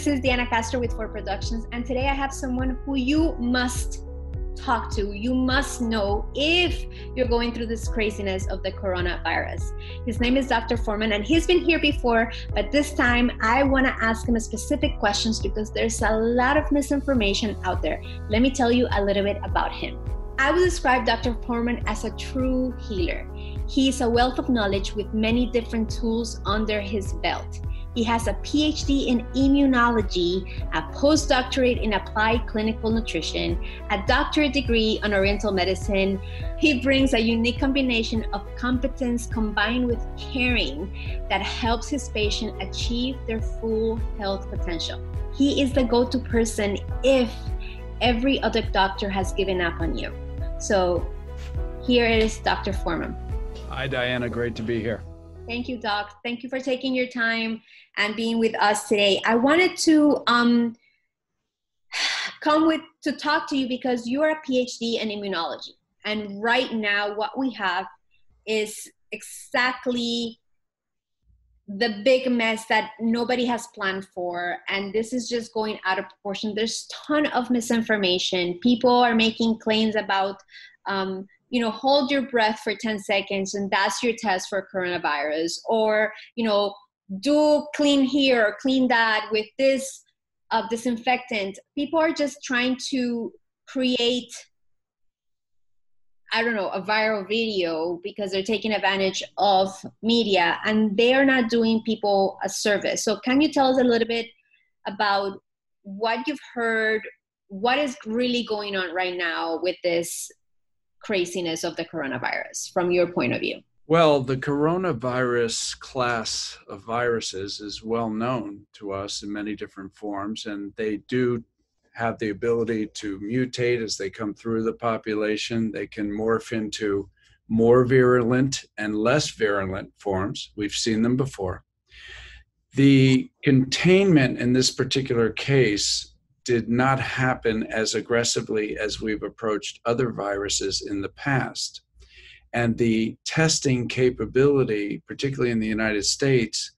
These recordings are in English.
this is Diana Castro with Four Productions, and today I have someone who you must talk to, you must know if you're going through this craziness of the coronavirus. His name is Dr. Foreman, and he's been here before, but this time I want to ask him specific questions because there's a lot of misinformation out there. Let me tell you a little bit about him. I would describe Dr. Foreman as a true healer. He's a wealth of knowledge with many different tools under his belt. He has a PhD in immunology, a postdoctorate in applied clinical nutrition, a doctorate degree on Oriental medicine. He brings a unique combination of competence combined with caring that helps his patient achieve their full health potential. He is the go to person if every other doctor has given up on you. So here is Dr. Foreman. Hi, Diana. Great to be here. Thank you, Doc. Thank you for taking your time and being with us today. I wanted to um, come with to talk to you because you are a PhD in immunology, and right now what we have is exactly the big mess that nobody has planned for and this is just going out of proportion there's ton of misinformation people are making claims about um, you know hold your breath for 10 seconds and that's your test for coronavirus. Or you know do clean here or clean that with this uh, disinfectant. People are just trying to create i don't know a viral video because they're taking advantage of media and they are not doing people a service. So can you tell us a little bit about what you've heard? What is really going on right now with this craziness of the coronavirus from your point of view? Well, the coronavirus class of viruses is well known to us in many different forms, and they do have the ability to mutate as they come through the population. They can morph into more virulent and less virulent forms. We've seen them before. The containment in this particular case did not happen as aggressively as we've approached other viruses in the past. And the testing capability, particularly in the United States,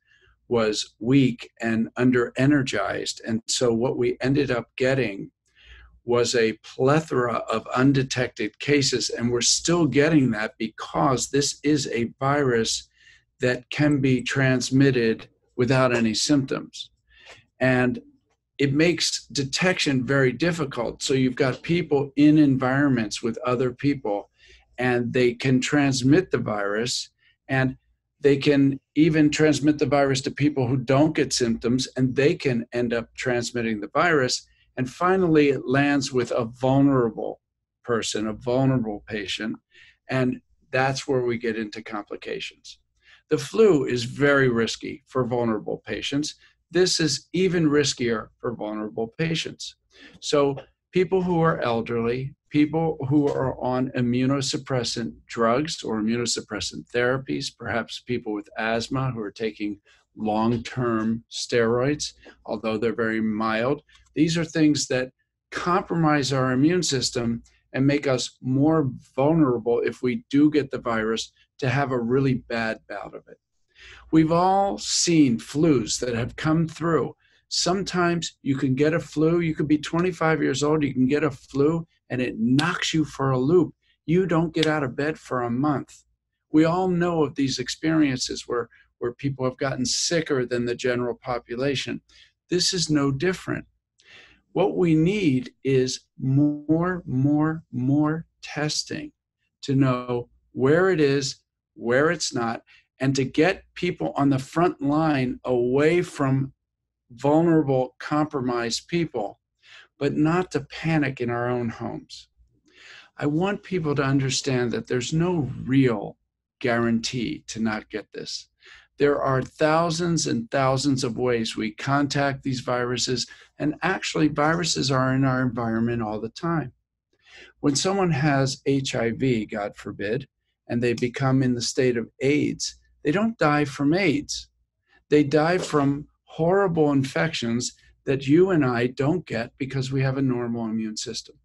was weak and under energized. And so what we ended up getting was a plethora of undetected cases. And we're still getting that because this is a virus that can be transmitted without any symptoms. And it makes detection very difficult. So you've got people in environments with other people, and they can transmit the virus, and they can even transmit the virus to people who don't get symptoms, and they can end up transmitting the virus. And finally, it lands with a vulnerable person, a vulnerable patient, and that's where we get into complications. The flu is very risky for vulnerable patients this is even riskier for vulnerable patients. So, people who are elderly, people who are on immunosuppressant drugs or immunosuppressant therapies, perhaps people with asthma who are taking long term steroids, although they're very mild, these are things that compromise our immune system and make us more vulnerable if we do get the virus to have a really bad bout of it. We've all seen flus that have come through. Sometimes you can get a flu, you could be 25 years old, you can get a flu, and it knocks you for a loop. You don't get out of bed for a month. We all know of these experiences where, where people have gotten sicker than the general population. This is no different. What we need is more, more, more testing to know where it is, where it's not, and to get people on the front line away from vulnerable, compromised people, but not to panic in our own homes. I want people to understand that there's no real guarantee to not get this. There are thousands and thousands of ways we contact these viruses, and actually, viruses are in our environment all the time. When someone has HIV, God forbid, and they become in the state of AIDS, they don't die from AIDS. They die from horrible infections that you and I don't get because we have a normal immune system.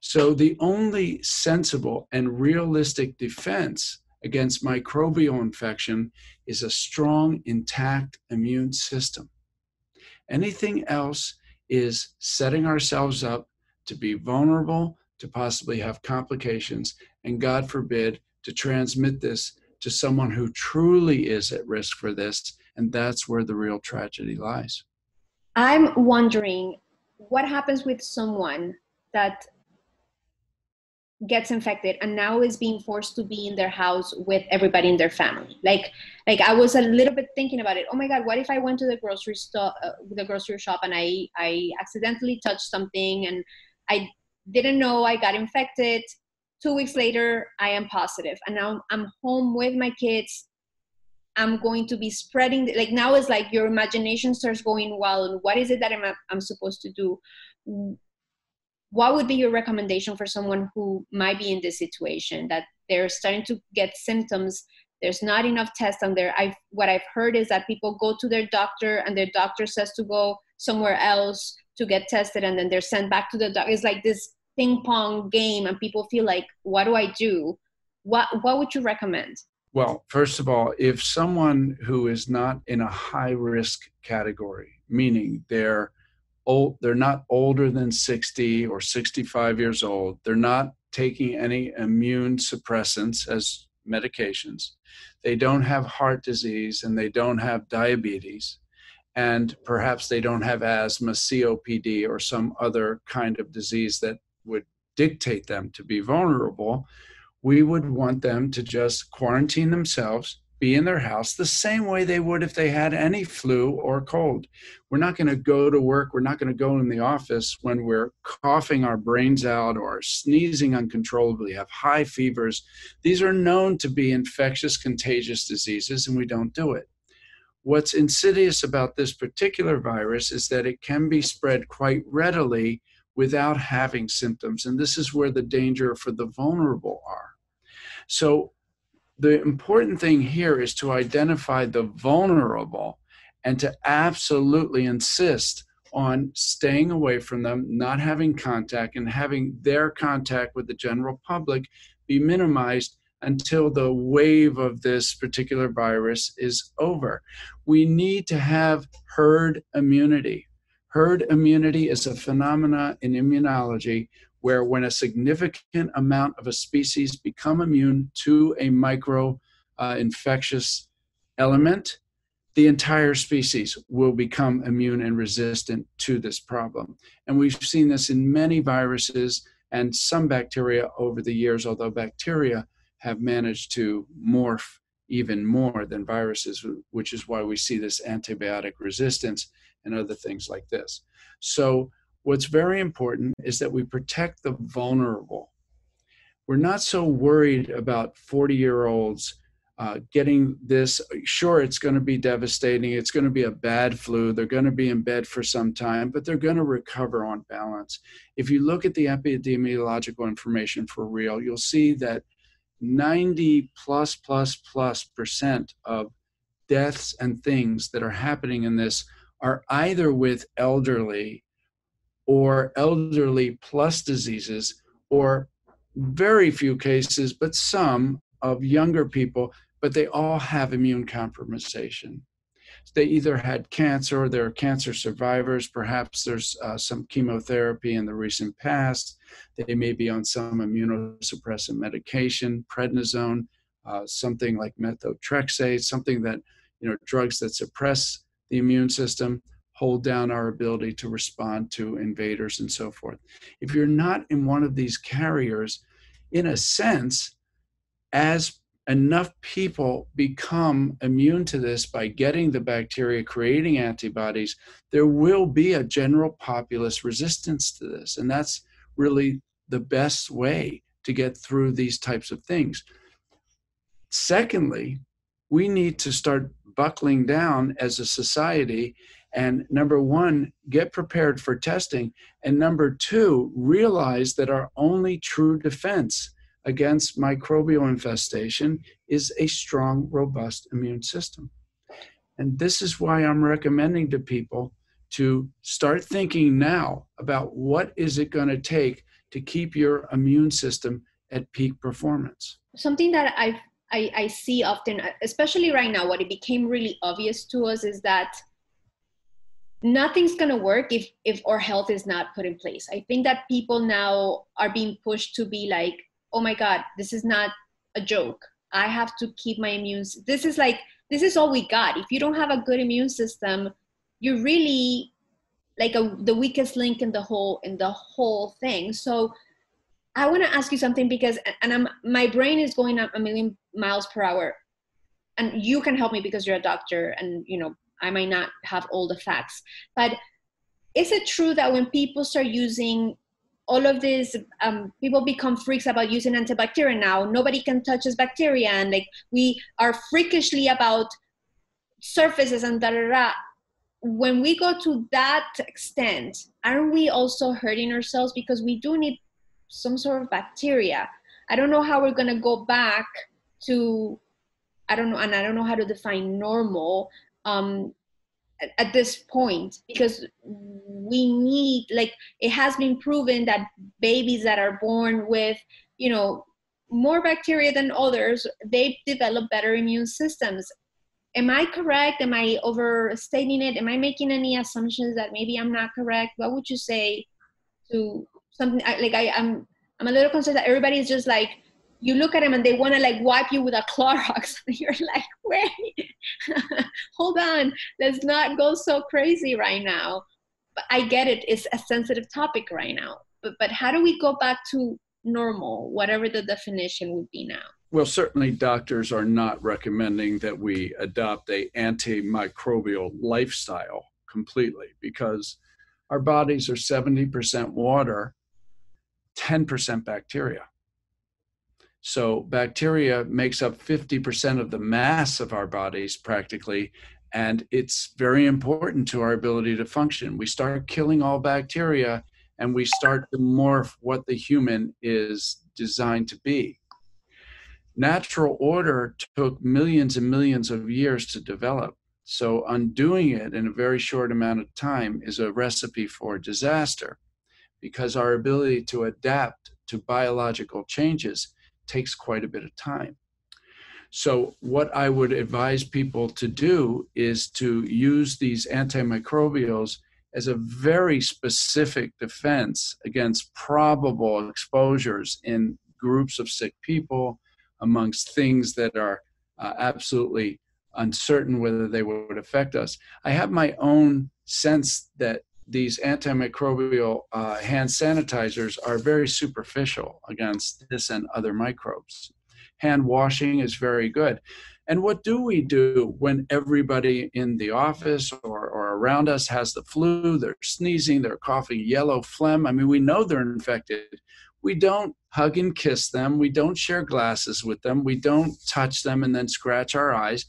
So, the only sensible and realistic defense against microbial infection is a strong, intact immune system. Anything else is setting ourselves up to be vulnerable, to possibly have complications, and God forbid, to transmit this to someone who truly is at risk for this. And that's where the real tragedy lies. I'm wondering what happens with someone that gets infected and now is being forced to be in their house with everybody in their family like like i was a little bit thinking about it oh my god what if i went to the grocery store uh, the grocery shop and i i accidentally touched something and i didn't know i got infected two weeks later i am positive. And now i'm home with my kids. I'm going to be spreading like now it's like your imagination starts going wild. What is it that i'm, I'm supposed to do? What would be your recommendation for someone who might be in this situation that they're starting to get symptoms? There's not enough tests on there. I what i've heard is that people go to their doctor and their doctor says to go somewhere else to get tested and then they're sent back to the doctor it's like this ping pong game and people feel like what do i do? What what would you recommend? Well first of all if someone who is not in a high risk category meaning they're old they're not older than 60 or 65 years old they're not taking any immune suppressants as medications they don't have heart disease and they don't have diabetes and perhaps they don't have asthma copd or some other kind of disease that would dictate them to be vulnerable we would want them to just quarantine themselves be in their house the same way they would if they had any flu or cold. We're not going to go to work. We're not going to go in the office when we're coughing our brains out or sneezing uncontrollably, have high fevers. These are known to be infectious, contagious diseases, and we don't do it. What's insidious about this particular virus is that it can be spread quite readily without having symptoms. And this is where the danger for the vulnerable are. So the important thing here is to identify the vulnerable and to absolutely insist on staying away from them, not having contact, and having their contact with the general public be minimized until the wave of this particular virus is over. We need to have herd immunity. Herd immunity is a phenomena in immunology where when a significant amount of a species become immune to a micro uh, infectious element, the entire species will become immune and resistant to this problem. And we've seen this in many viruses and some bacteria over the years, although bacteria have managed to morph even more than viruses, which is why we see this antibiotic resistance and other things like this. So what's very important is that we protect the vulnerable. We're not so worried about 40 year olds uh, getting this. Sure, it's going to be devastating. It's going to be a bad flu. They're going to be in bed for some time, but they're going to recover on balance. If you look at the epidemiological information for real, you'll see that 90 plus plus plus percent of deaths and things that are happening in this are either with elderly or elderly plus diseases, or very few cases, but some of younger people, but they all have immune compromisation. They either had cancer or they're cancer survivors. Perhaps there's uh, some chemotherapy in the recent past. They may be on some immunosuppressant medication, prednisone, uh, something like methotrexate, something that, you know, drugs that suppress the immune system hold down our ability to respond to invaders and so forth. If you're not in one of these carriers, in a sense, as enough people become immune to this by getting the bacteria, creating antibodies, there will be a general populace resistance to this. And that's really the best way to get through these types of things. Secondly, we need to start buckling down as a society and number one, get prepared for testing. And number two, realize that our only true defense against microbial infestation is a strong, robust immune system. And this is why I'm recommending to people to start thinking now about what is it going to take to keep your immune system at peak performance. Something that I, I, I see often, uh, especially right now, what it became really obvious to us is that nothing's going to work if if our health is not put in place. I think that people now are being pushed to be like oh my god this is not a joke. I have to keep my immune this is like this is all we got. If you don't have a good immune system you're really like a, the weakest link in the whole in the whole thing. So i want to ask you something because and i'm my brain is going up a million miles per hour and you can help me because you're a doctor and you know I might not have all the facts. But is it true that when people start using all of this, um, people become freaks about using antibacterial now? Nobody can touch this bacteria, and like we are freakishly about surfaces and da da da. When we go to that extent, aren't we also hurting ourselves because we do need some sort of bacteria? I don't know how we're gonna go back to I don't know, and I don't know how to define normal, um, at, at this point because we need like it has been proven that babies that are born with you know more bacteria than others they develop better immune systems. Am i correct? Am i overstating it? Am i making any assumptions that maybe i'm not correct? What would you say to something like I, i'm i'm a little concerned that everybody is just like you look at them and they want to like wipe you with a Clorox. You're like, wait, hold on, let's not go so crazy right now. But I get it; it's a sensitive topic right now. But but how do we go back to normal, whatever the definition would be now? Well, certainly doctors are not recommending that we adopt a antimicrobial lifestyle completely because our bodies are 70% water, 10% bacteria. So bacteria makes up 50% of the mass of our bodies practically, and it's very important to our ability to function. We start killing all bacteria and we start to morph what the human is designed to be. Natural order took millions and millions of years to develop. So, undoing it in a very short amount of time is a recipe for disaster because our ability to adapt to biological changes takes quite a bit of time. So, what I would advise people to do is to use these antimicrobials as a very specific defense against probable exposures in groups of sick people, amongst things that are uh, absolutely uncertain whether they would affect us. I have my own sense that these antimicrobial uh, hand sanitizers are very superficial against this and other microbes. Hand washing is very good. And what do we do when everybody in the office or, or around us has the flu? They're sneezing, they're coughing yellow phlegm. I mean, we know they're infected. We don't hug and kiss them. We don't share glasses with them. We don't touch them and then scratch our eyes.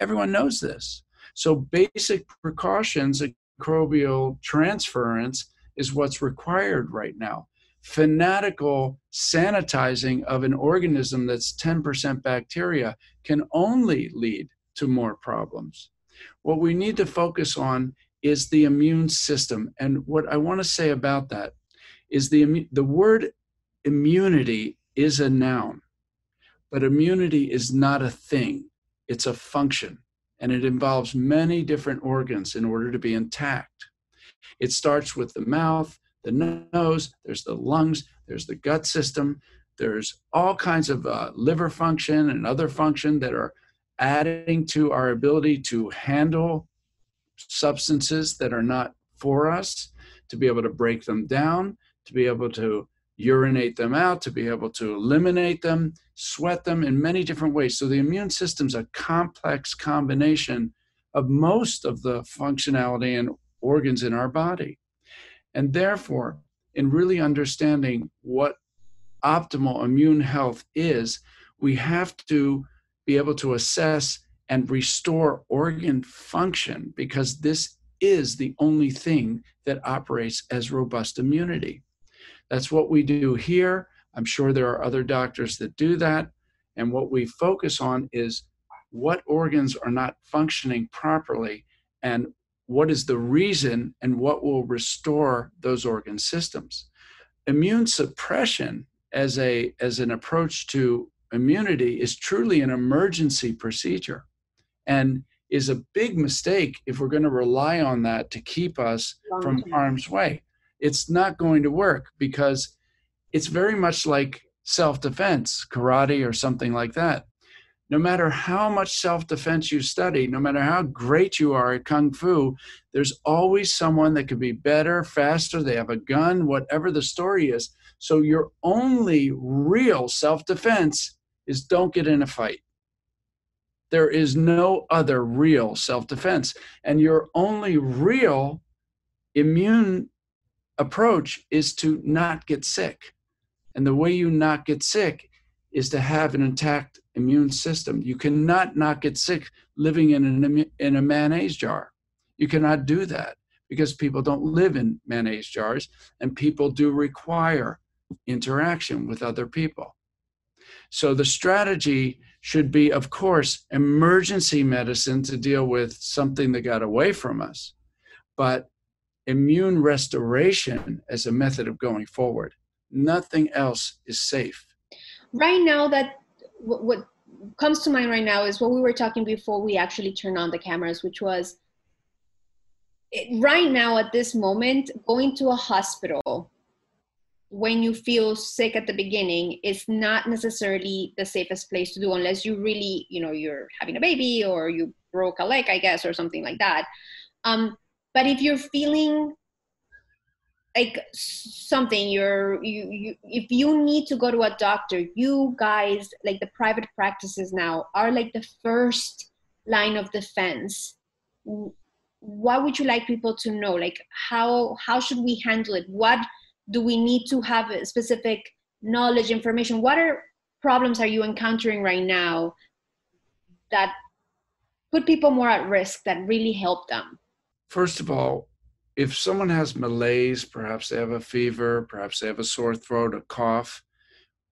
Everyone knows this. So, basic precautions microbial transference is what's required right now. Fanatical sanitizing of an organism that's 10% bacteria can only lead to more problems. What we need to focus on is the immune system. And what I want to say about that is the, the word immunity is a noun, but immunity is not a thing, it's a function and it involves many different organs in order to be intact. It starts with the mouth, the nose, there's the lungs, there's the gut system, there's all kinds of uh, liver function and other function that are adding to our ability to handle substances that are not for us, to be able to break them down, to be able to urinate them out, to be able to eliminate them, sweat them in many different ways. So the immune system's a complex combination of most of the functionality and organs in our body. And therefore, in really understanding what optimal immune health is, we have to be able to assess and restore organ function because this is the only thing that operates as robust immunity. That's what we do here. I'm sure there are other doctors that do that. And what we focus on is what organs are not functioning properly and what is the reason and what will restore those organ systems. Immune suppression as a as an approach to immunity is truly an emergency procedure. And is a big mistake if we're going to rely on that to keep us from harm's way. It's not going to work because it's very much like self defense, karate, or something like that. No matter how much self defense you study, no matter how great you are at kung fu, there's always someone that could be better, faster, they have a gun, whatever the story is. So your only real self defense is don't get in a fight. There is no other real self defense. And your only real immune approach is to not get sick. And the way you not get sick is to have an intact immune system. You cannot not get sick living in, an, in a mayonnaise jar. You cannot do that because people don't live in mayonnaise jars and people do require interaction with other people. So the strategy should be, of course, emergency medicine to deal with something that got away from us, but immune restoration as a method of going forward. Nothing else is safe. Right now, that what, what comes to mind right now is what we were talking before we actually turned on the cameras, which was it, right now at this moment, going to a hospital when you feel sick at the beginning is not necessarily the safest place to do unless you really you know you're having a baby or you broke a leg i guess or something like that um, but if you're feeling like something you're you, you if you need to go to a doctor you guys like the private practices now are like the first line of defense. What would you like people to know? Like how how should we handle it? What do we need to have specific knowledge information? What are problems are you encountering right now that put people more at risk that really help them first of all if someone has malaise perhaps they have a fever perhaps they have a sore throat a cough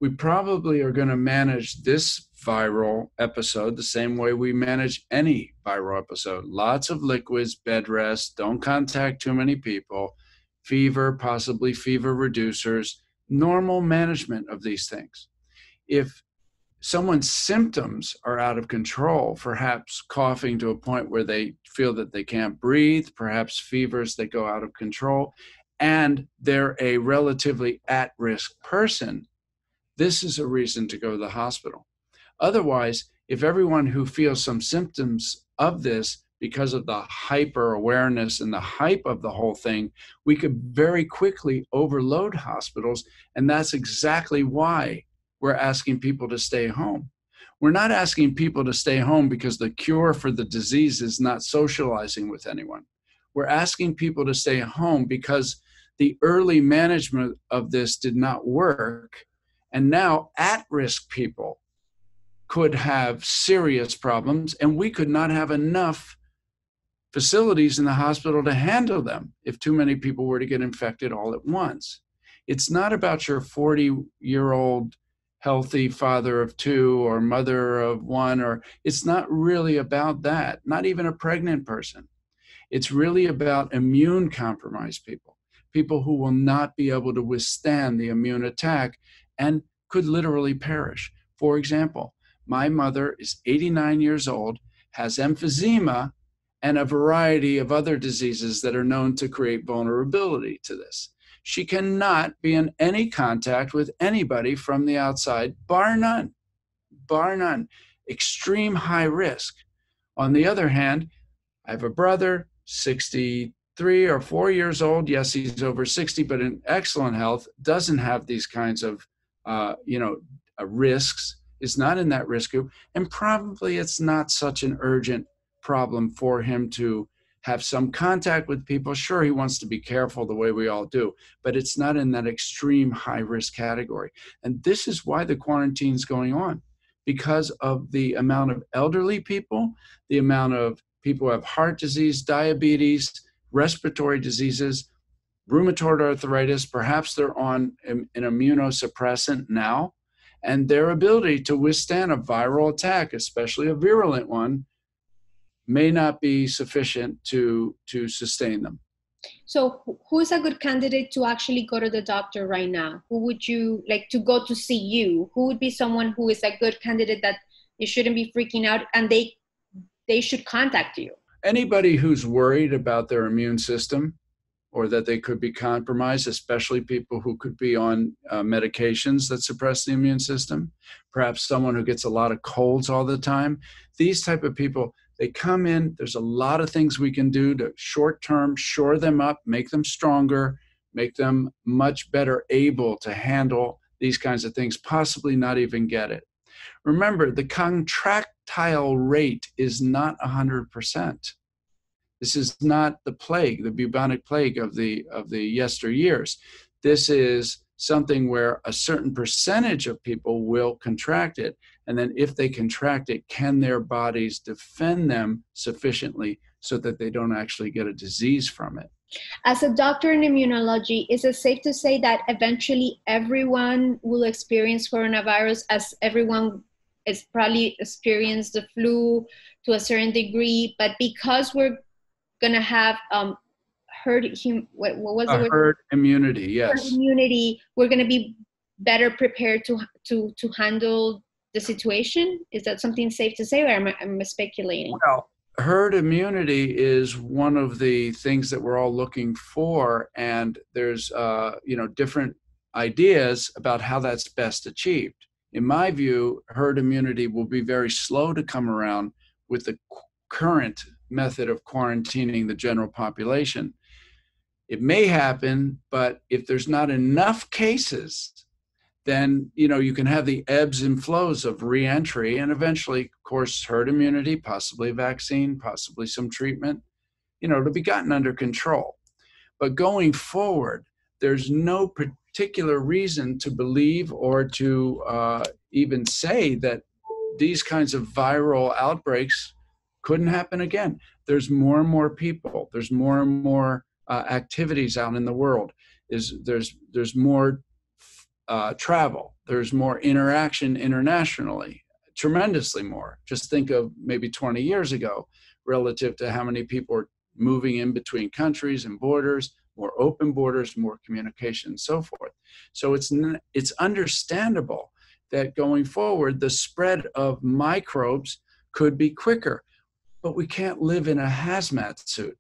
we probably are going to manage this viral episode the same way we manage any viral episode lots of liquids bed rest don't contact too many people fever, possibly fever reducers, normal management of these things. If someone's symptoms are out of control, perhaps coughing to a point where they feel that they can't breathe, perhaps fevers that go out of control, and they're a relatively at risk person, this is a reason to go to the hospital. Otherwise, if everyone who feels some symptoms of this because of the hyper awareness and the hype of the whole thing, we could very quickly overload hospitals. And that's exactly why we're asking people to stay home. We're not asking people to stay home because the cure for the disease is not socializing with anyone. We're asking people to stay home because the early management of this did not work. And now at risk people could have serious problems, and we could not have enough facilities in the hospital to handle them if too many people were to get infected all at once. It's not about your 40 year old healthy father of two or mother of one, or it's not really about that, not even a pregnant person. It's really about immune compromised people, people who will not be able to withstand the immune attack and could literally perish. For example, my mother is 89 years old, has emphysema, and a variety of other diseases that are known to create vulnerability to this. She cannot be in any contact with anybody from the outside, bar none, bar none. Extreme high risk. On the other hand, I have a brother, 63 or four years old. Yes, he's over 60, but in excellent health, doesn't have these kinds of, uh, you know, uh, risks, is not in that risk group, and probably it's not such an urgent problem for him to have some contact with people. Sure, he wants to be careful the way we all do, but it's not in that extreme high risk category. And this is why the quarantine is going on because of the amount of elderly people, the amount of people who have heart disease, diabetes, respiratory diseases, rheumatoid arthritis, perhaps they're on an immunosuppressant now, and their ability to withstand a viral attack, especially a virulent one, may not be sufficient to to sustain them so who is a good candidate to actually go to the doctor right now who would you like to go to see you who would be someone who is a good candidate that you shouldn't be freaking out and they they should contact you? Anybody who's worried about their immune system or that they could be compromised, especially people who could be on uh, medications that suppress the immune system, perhaps someone who gets a lot of colds all the time. These type of people, they come in. There's a lot of things we can do to short term shore them up, make them stronger, make them much better able to handle these kinds of things, possibly not even get it. Remember, the contractile rate is not 100%. This is not the plague, the bubonic plague of the of the yesteryears. This is something where a certain percentage of people will contract it, and then if they contract it, can their bodies defend them sufficiently so that they don't actually get a disease from it? As a doctor in immunology, is it safe to say that eventually everyone will experience coronavirus as everyone is probably experienced the flu to a certain degree, but because we're gonna have um, herd hum, what, what was the herd immunity, yes. Herd immunity, we're gonna be better prepared to to to handle the situation. Is that something safe to say, or am I, am I speculating? Well, herd immunity is one of the things that we're all looking for and there's uh, you know different ideas about how that's best achieved in my view herd immunity will be very slow to come around with the current method of quarantining the general population it may happen but if there's not enough cases then you know you can have the ebbs and flows of reentry and eventually of course herd immunity possibly a vaccine possibly some treatment you know to be gotten under control. But going forward there's no particular reason to believe or to uh, even say that these kinds of viral outbreaks couldn't happen again. There's more and more people. There's more and more uh, activities out in the world. Is there's there's more uh, travel. There's more interaction internationally, tremendously more. Just think of maybe 20 years ago relative to how many people are moving in between countries and borders, more open borders, more communication, and so forth. So it's it's understandable that going forward, the spread of microbes could be quicker, but we can't live in a hazmat suit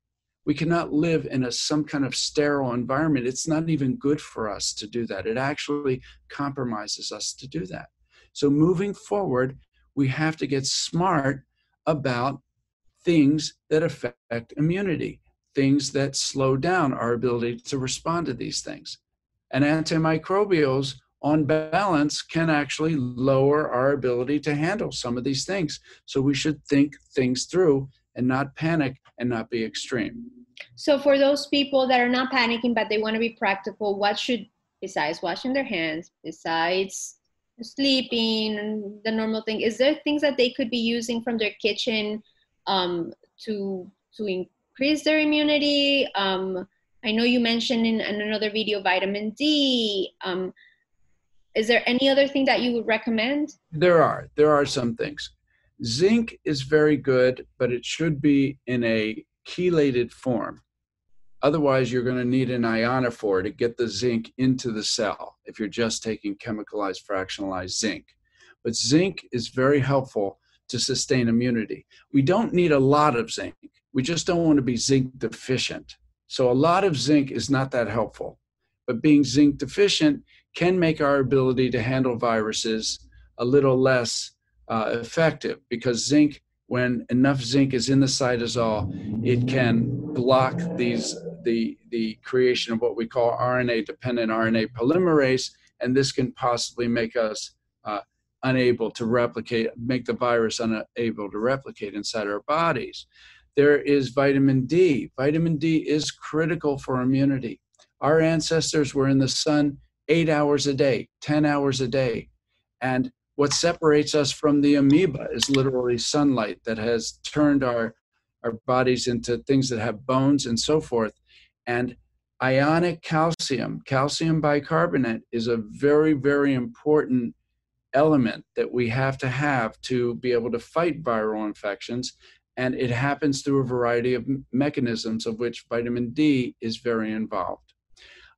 we cannot live in a some kind of sterile environment. It's not even good for us to do that. It actually compromises us to do that. So moving forward we have to get smart about things that affect immunity things that slow down our ability to respond to these things. And antimicrobials on balance can actually lower our ability to handle some of these things. So we should think things through and not panic and not be extreme. So, for those people that are not panicking but they want to be practical, what should, besides washing their hands, besides sleeping, the normal thing, is there things that they could be using from their kitchen um, to to increase their immunity? Um, I know you mentioned in, in another video vitamin D. Um, is there any other thing that you would recommend? There are. There are some things. Zinc is very good, but it should be in a chelated form. Otherwise, you're going to need an ionophore to get the zinc into the cell if you're just taking chemicalized fractionalized zinc. But zinc is very helpful to sustain immunity. We don't need a lot of zinc. We just don't want to be zinc deficient. So, a lot of zinc is not that helpful. But being zinc deficient can make our ability to handle viruses a little less uh, effective because zinc, when enough zinc is in the cytosol, it can block these the the creation of what we call RNA-dependent RNA polymerase, and this can possibly make us uh, unable to replicate, make the virus unable to replicate inside our bodies. There is vitamin D. Vitamin D is critical for immunity. Our ancestors were in the sun eight hours a day, 10 hours a day, and what separates us from the amoeba is literally sunlight that has turned our our bodies into things that have bones and so forth. And ionic calcium calcium bicarbonate is a very very important element that we have to have to be able to fight viral infections. And it happens through a variety of mechanisms of which vitamin D is very involved.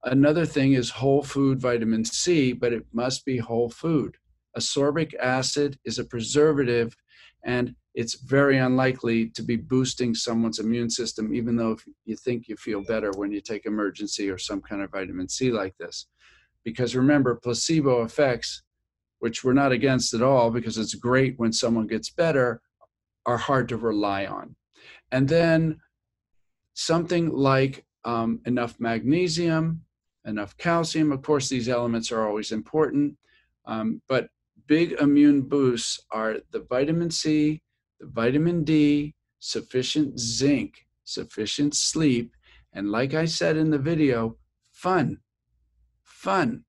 Another thing is whole food vitamin C but it must be whole food ascorbic acid is a preservative and it's very unlikely to be boosting someone's immune system, even though if you think you feel better when you take Emergen-C or some kind of vitamin C like this. Because remember, placebo effects, which we're not against at all because it's great when someone gets better, are hard to rely on. And then something like um, enough magnesium, enough calcium. Of course, these elements are always important, um, but big immune boosts are the vitamin C, the vitamin D, sufficient zinc, sufficient sleep, and like I said in the video, fun. Fun.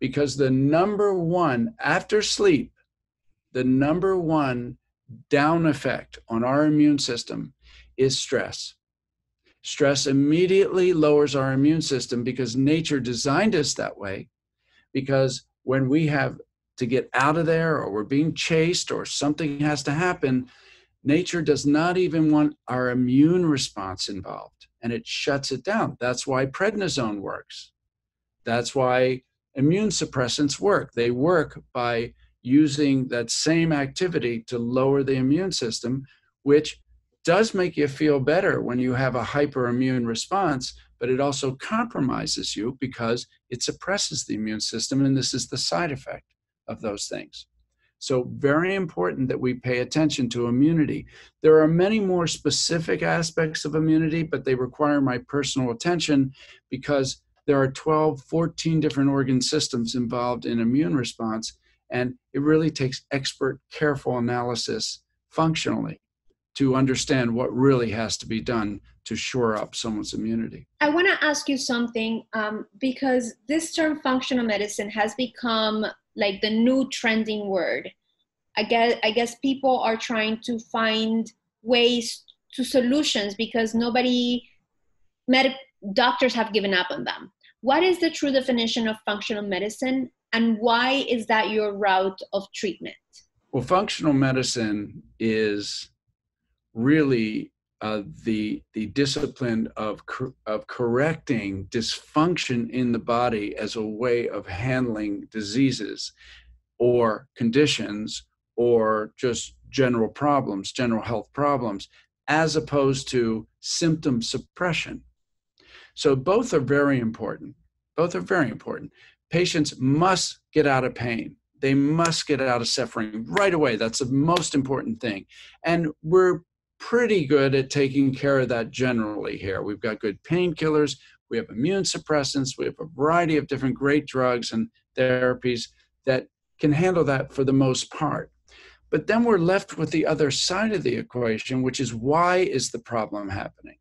Because the number one, after sleep, the number one down effect on our immune system is stress. Stress immediately lowers our immune system because nature designed us that way. Because when we have to get out of there or we're being chased or something has to happen, nature does not even want our immune response involved and it shuts it down. That's why prednisone works. That's why immune suppressants work. They work by using that same activity to lower the immune system, which does make you feel better when you have a hyperimmune response, but it also compromises you because it suppresses the immune system. And this is the side effect of those things. So, very important that we pay attention to immunity. There are many more specific aspects of immunity, but they require my personal attention because there are 12, 14 different organ systems involved in immune response. And it really takes expert, careful analysis functionally to understand what really has to be done to shore up someone's immunity. I want to ask you something um, because this term functional medicine has become like the new trending word. I guess I guess people are trying to find ways to solutions because nobody med- doctors have given up on them. What is the true definition of functional medicine and why is that your route of treatment? Well, functional medicine is really uh, the the discipline of cor- of correcting dysfunction in the body as a way of handling diseases or conditions or just general problems, general health problems, as opposed to symptom suppression. So both are very important. Both are very important. Patients must get out of pain. They must get out of suffering right away. That's the most important thing. And we're pretty good at taking care of that generally here. We've got good painkillers, we have immune suppressants, we have a variety of different great drugs and therapies that can handle that for the most part. But then we're left with the other side of the equation, which is why is the problem happening?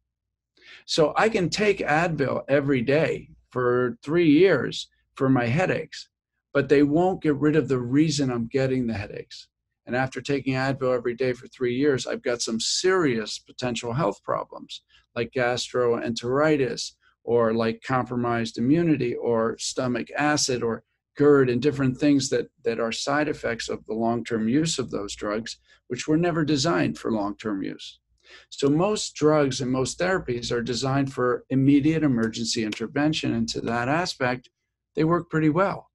So I can take Advil every day for three years for my headaches, but they won't get rid of the reason I'm getting the headaches. And after taking Advil every day for three years, I've got some serious potential health problems like gastroenteritis or like compromised immunity or stomach acid or GERD and different things that, that are side effects of the long term use of those drugs, which were never designed for long term use. So, most drugs and most therapies are designed for immediate emergency intervention. And to that aspect, they work pretty well.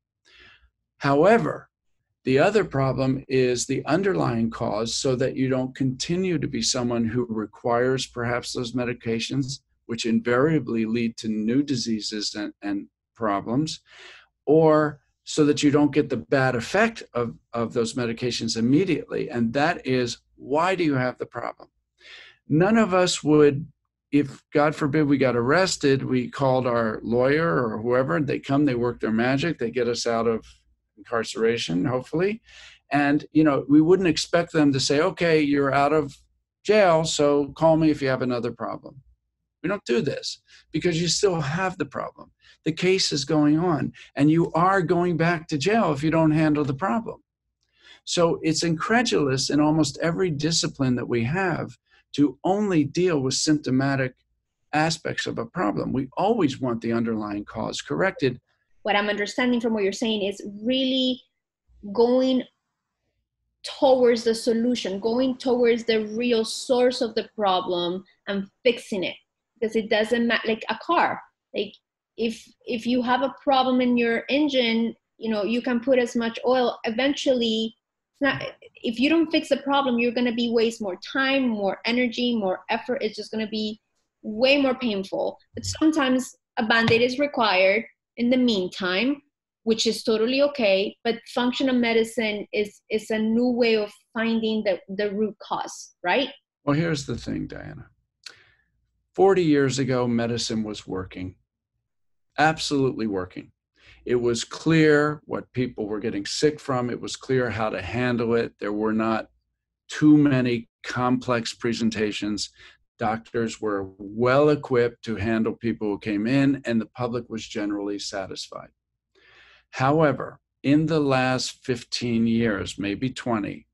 However, the other problem is the underlying cause so that you don't continue to be someone who requires perhaps those medications, which invariably lead to new diseases and, and problems, or so that you don't get the bad effect of, of those medications immediately. And that is why do you have the problem? None of us would, if God forbid we got arrested, we called our lawyer or whoever, they come, they work their magic, they get us out of incarceration, hopefully. And, you know, we wouldn't expect them to say, okay, you're out of jail, so call me if you have another problem. We don't do this because you still have the problem. The case is going on, and you are going back to jail if you don't handle the problem. So it's incredulous in almost every discipline that we have to only deal with symptomatic aspects of a problem. We always want the underlying cause corrected what I'm understanding from what you're saying is really going towards the solution, going towards the real source of the problem and fixing it. Because it doesn't matter, like a car. Like if if you have a problem in your engine, you know you can put as much oil. Eventually, not if you don't fix the problem you're to be waste more time more energy more effort it's just to be way more painful but sometimes a band-aid is required in the meantime which is totally okay but functional medicine is is a new way of finding the, the root cause right well here's the thing diana 40 years ago medicine was working absolutely working it was clear what people were getting sick from. It was clear how to handle it. There were not too many complex presentations. Doctors were well equipped to handle people who came in, and the public was generally satisfied. However, in the last 15 years, maybe 20,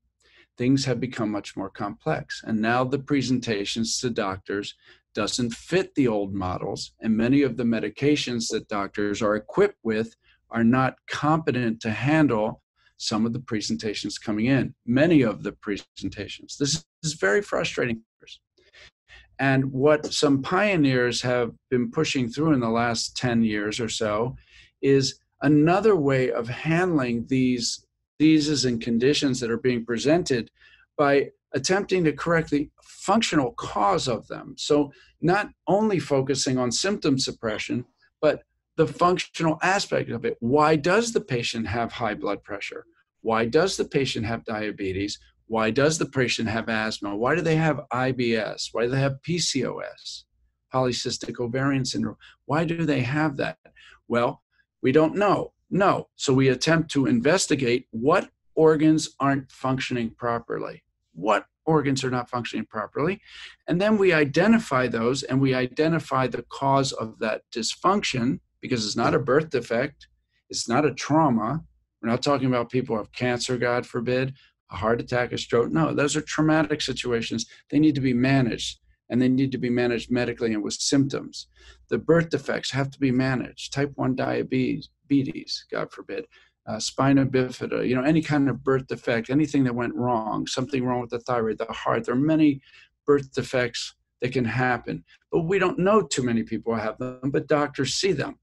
things have become much more complex. And now the presentations to doctors doesn't fit the old models, and many of the medications that doctors are equipped with are not competent to handle some of the presentations coming in, many of the presentations. This is very frustrating. And what some pioneers have been pushing through in the last 10 years or so is another way of handling these diseases and conditions that are being presented by attempting to correct the functional cause of them. So, not only focusing on symptom suppression, but the functional aspect of it. Why does the patient have high blood pressure? Why does the patient have diabetes? Why does the patient have asthma? Why do they have IBS? Why do they have PCOS, polycystic ovarian syndrome? Why do they have that? Well, we don't know. No. So we attempt to investigate what organs aren't functioning properly. What organs are not functioning properly? And then we identify those and we identify the cause of that dysfunction because it's not a birth defect, it's not a trauma. We're not talking about people who have cancer, God forbid, a heart attack, a stroke. No, those are traumatic situations. They need to be managed and they need to be managed medically and with symptoms. The birth defects have to be managed. Type 1 diabetes, God forbid, uh, spina bifida, you know, any kind of birth defect, anything that went wrong, something wrong with the thyroid, the heart. There are many birth defects that can happen, but we don't know too many people have them, but doctors see them.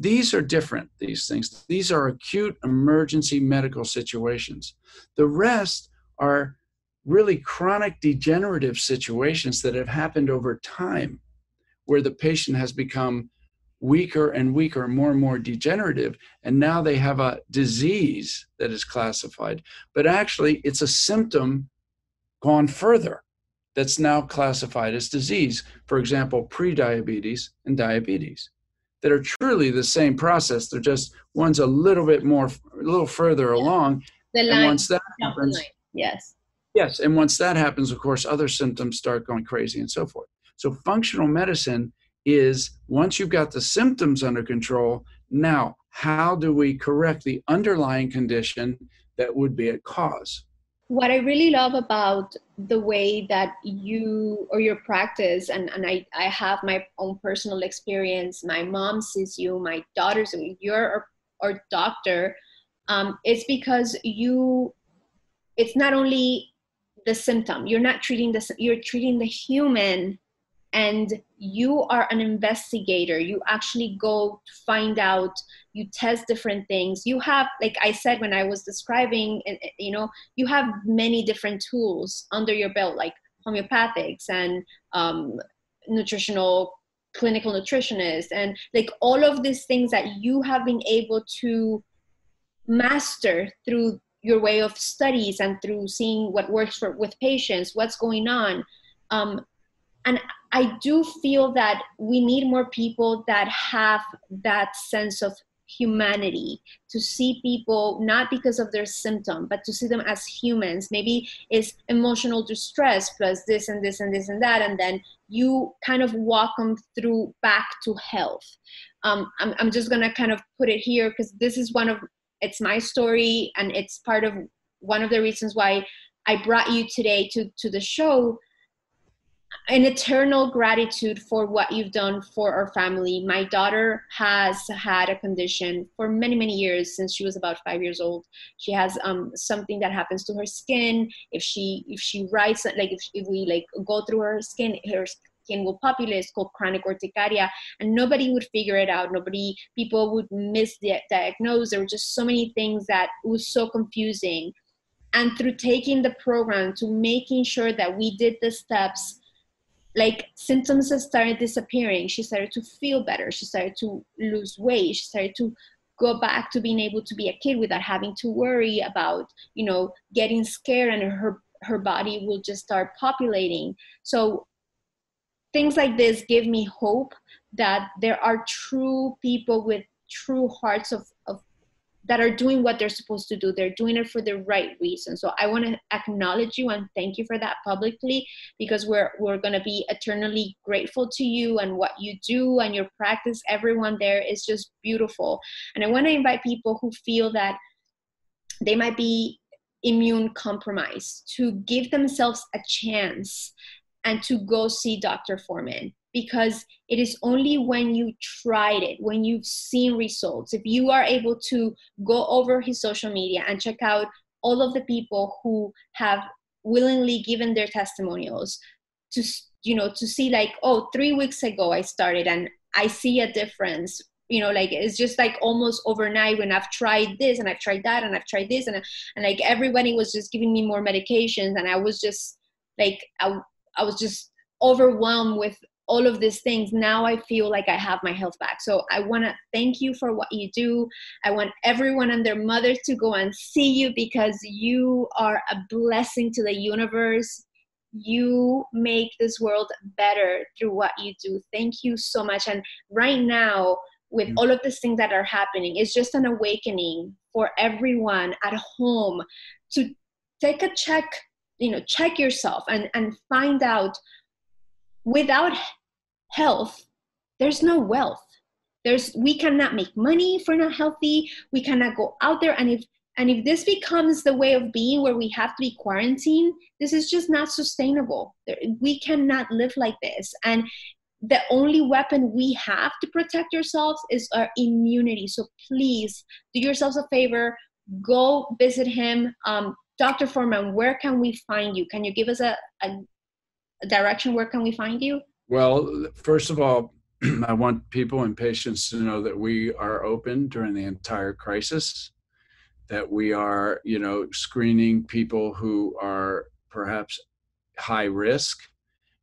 These are different, these things. These are acute emergency medical situations. The rest are really chronic degenerative situations that have happened over time where the patient has become weaker and weaker, more and more degenerative, and now they have a disease that is classified. But actually, it's a symptom gone further that's now classified as disease. For example, prediabetes and diabetes that are truly the same process. They're just one's a little bit more, a little further yeah. along. The line, and once that happens, yes, yes, and once that happens, of course, other symptoms start going crazy and so forth. So functional medicine is once you've got the symptoms under control, now how do we correct the underlying condition that would be a cause? What I really love about the way that you or your practice, and, and I, I have my own personal experience, my mom sees you, my daughters, you're our doctor, um, it's because you, it's not only the symptom, you're not treating the, you're treating the human and you are an investigator. You actually go to find out. You test different things. You have like i said when i was describing you know you have many different tools under your belt like homeopathics and um, nutritional clinical nutritionist and like all of these things that you have been able to master through your way of studies and through seeing what works for with patients what's going on. Um, and I do feel that we need more people that have that sense of humanity to see people not because of their symptom but to see them as humans. Maybe it's emotional distress plus this and this and this and that and then you kind of walk them through back to health. Um, I'm, I'm just gonna kind of put it here because this is one of it's my story and it's part of one of the reasons why i brought you today to to the show an eternal gratitude for what you've done for our family. My daughter has had a condition for many, many years since she was about five years old. She has um, something that happens to her skin. If she if she writes like if, if we like go through her skin, her skin will populate. It's called chronic urticaria, and nobody would figure it out. Nobody people would misdiagnose. There were just so many things that was so confusing and through taking the program to making sure that we did the steps like symptoms started disappearing. She started to feel better. She started to lose weight. She started to go back to being able to be a kid without having to worry about you know getting scared and her her body will just start populating. So things like this give me hope that there are true people with true hearts of, that are doing what they're supposed to do. They're doing it for the right reason. So I want to acknowledge you and thank you for that publicly because we're we're going to be eternally grateful to you and what you do and your practice. Everyone there is just beautiful. And I want to invite people who feel that they might be immune compromised to give themselves a chance and to go see Dr. Foreman because it is only when you tried it, when you've seen results, if you are able to go over his social media and check out all of the people who have willingly given their testimonials to you know to see like oh three weeks ago i started and i see a difference. You know like it's just like almost overnight when i've tried this and i've tried that and i've tried this and, and like everybody was just giving me more medications and i was just like I, I was just overwhelmed with all of these things now i feel like i have my health back. So i want to thank you for what you do. I want everyone and their mothers to go and see you because you are a blessing to the universe. You make this world better through what you do. Thank you so much. And right now with mm. all of these things that are happening it's just an awakening for everyone at home to take a check you know check yourself and and find out without health, there's no wealth. There's we cannot make money if we're not healthy. We cannot go out there and if and if this becomes the way of being where we have to be quarantined, this is just not sustainable. We cannot live like this. And the only weapon we have to protect ourselves is our immunity. So please do yourselves a favor, go visit him. Um, Dr. Foreman, where can we find you? Can you give us a, a, a direction? Where can we find you? Well, first of all, I want people and patients to know that we are open during the entire crisis, that we are, you know, screening people who are perhaps high risk,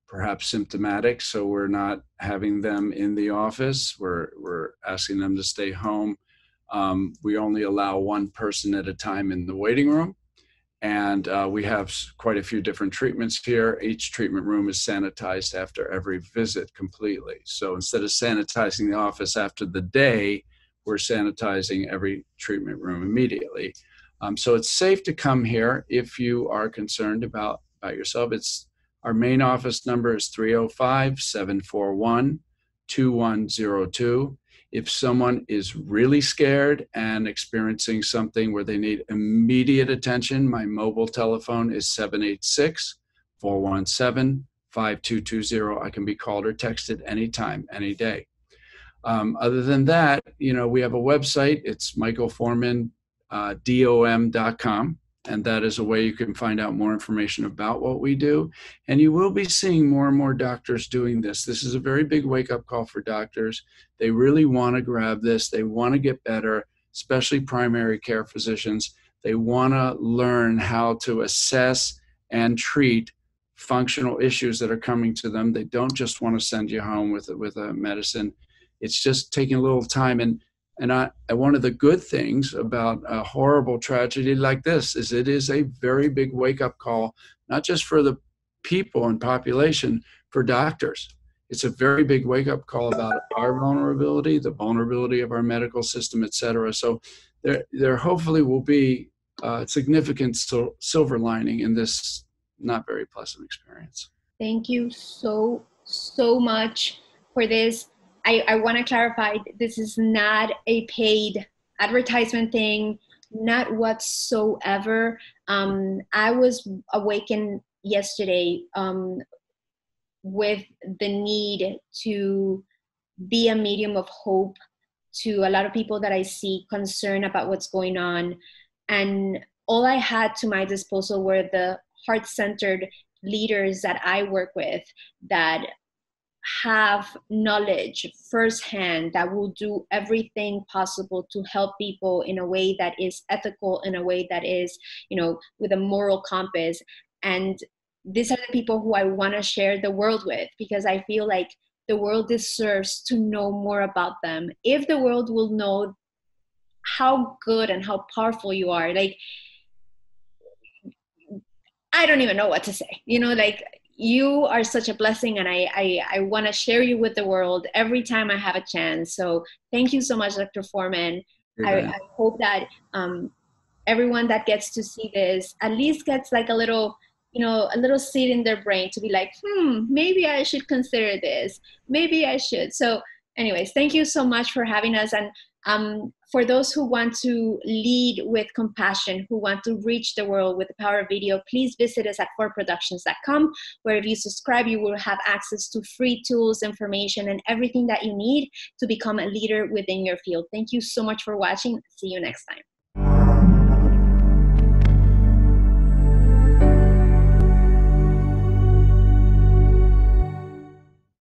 perhaps symptomatic, so we're not having them in the office. We're we're asking them to stay home. Um, we only allow one person at a time in the waiting room and uh, we have quite a few different treatments here. Each treatment room is sanitized after every visit completely. So instead of sanitizing the office after the day, we're sanitizing every treatment room immediately. Um, so it's safe to come here if you are concerned about, about yourself. It's our main office number is 305 741 2102 if someone is really scared and experiencing something where they need immediate attention, my mobile telephone is 786 417 5220. I can be called or texted anytime, any day. Um, other than that, you know, we have a website. It's michaelforeman.com. Uh, and that is a way you can find out more information about what we do. And you will be seeing more and more doctors doing this. This is a very big wake up call for doctors. They really want to grab this, they want to get better, especially primary care physicians. They want to learn how to assess and treat functional issues that are coming to them. They don't just want to send you home with with a medicine. It's just taking a little time and and I, one of the good things about a horrible tragedy like this is it is a very big wake up call, not just for the people and population, for doctors. It's a very big wake up call about our vulnerability, the vulnerability of our medical system, et cetera. So there, there hopefully will be a significant silver lining in this not very pleasant experience. Thank you so, so much for this I, I want to clarify this is not a paid advertisement thing, not whatsoever. Um, I was awakened yesterday um, with the need to be a medium of hope to a lot of people that I see concerned about what's going on. And all I had to my disposal were the heart centered leaders that I work with that have knowledge firsthand that will do everything possible to help people in a way that is ethical in a way that is you know with a moral compass. And these are the people who i want to share the world with because i feel like the world deserves to know more about them. If the world will know how good and how powerful you are like i don't even know what to say. You know like you are such a blessing and i i, I want to share you with the world every time i have a chance. So thank you so much dr foreman. I, I, hope that um, everyone that gets to see this at least gets like a little you know a little seed in their brain to be like hmm maybe i should consider this. Maybe i should. So anyways thank you so much for having us and um, for those who want to lead with compassion, who want to reach the world with the power of video, please visit us at forproductions.com, where if you subscribe, you will have access to free tools, information, and everything that you need to become a leader within your field. Thank you so much for watching. See you next time.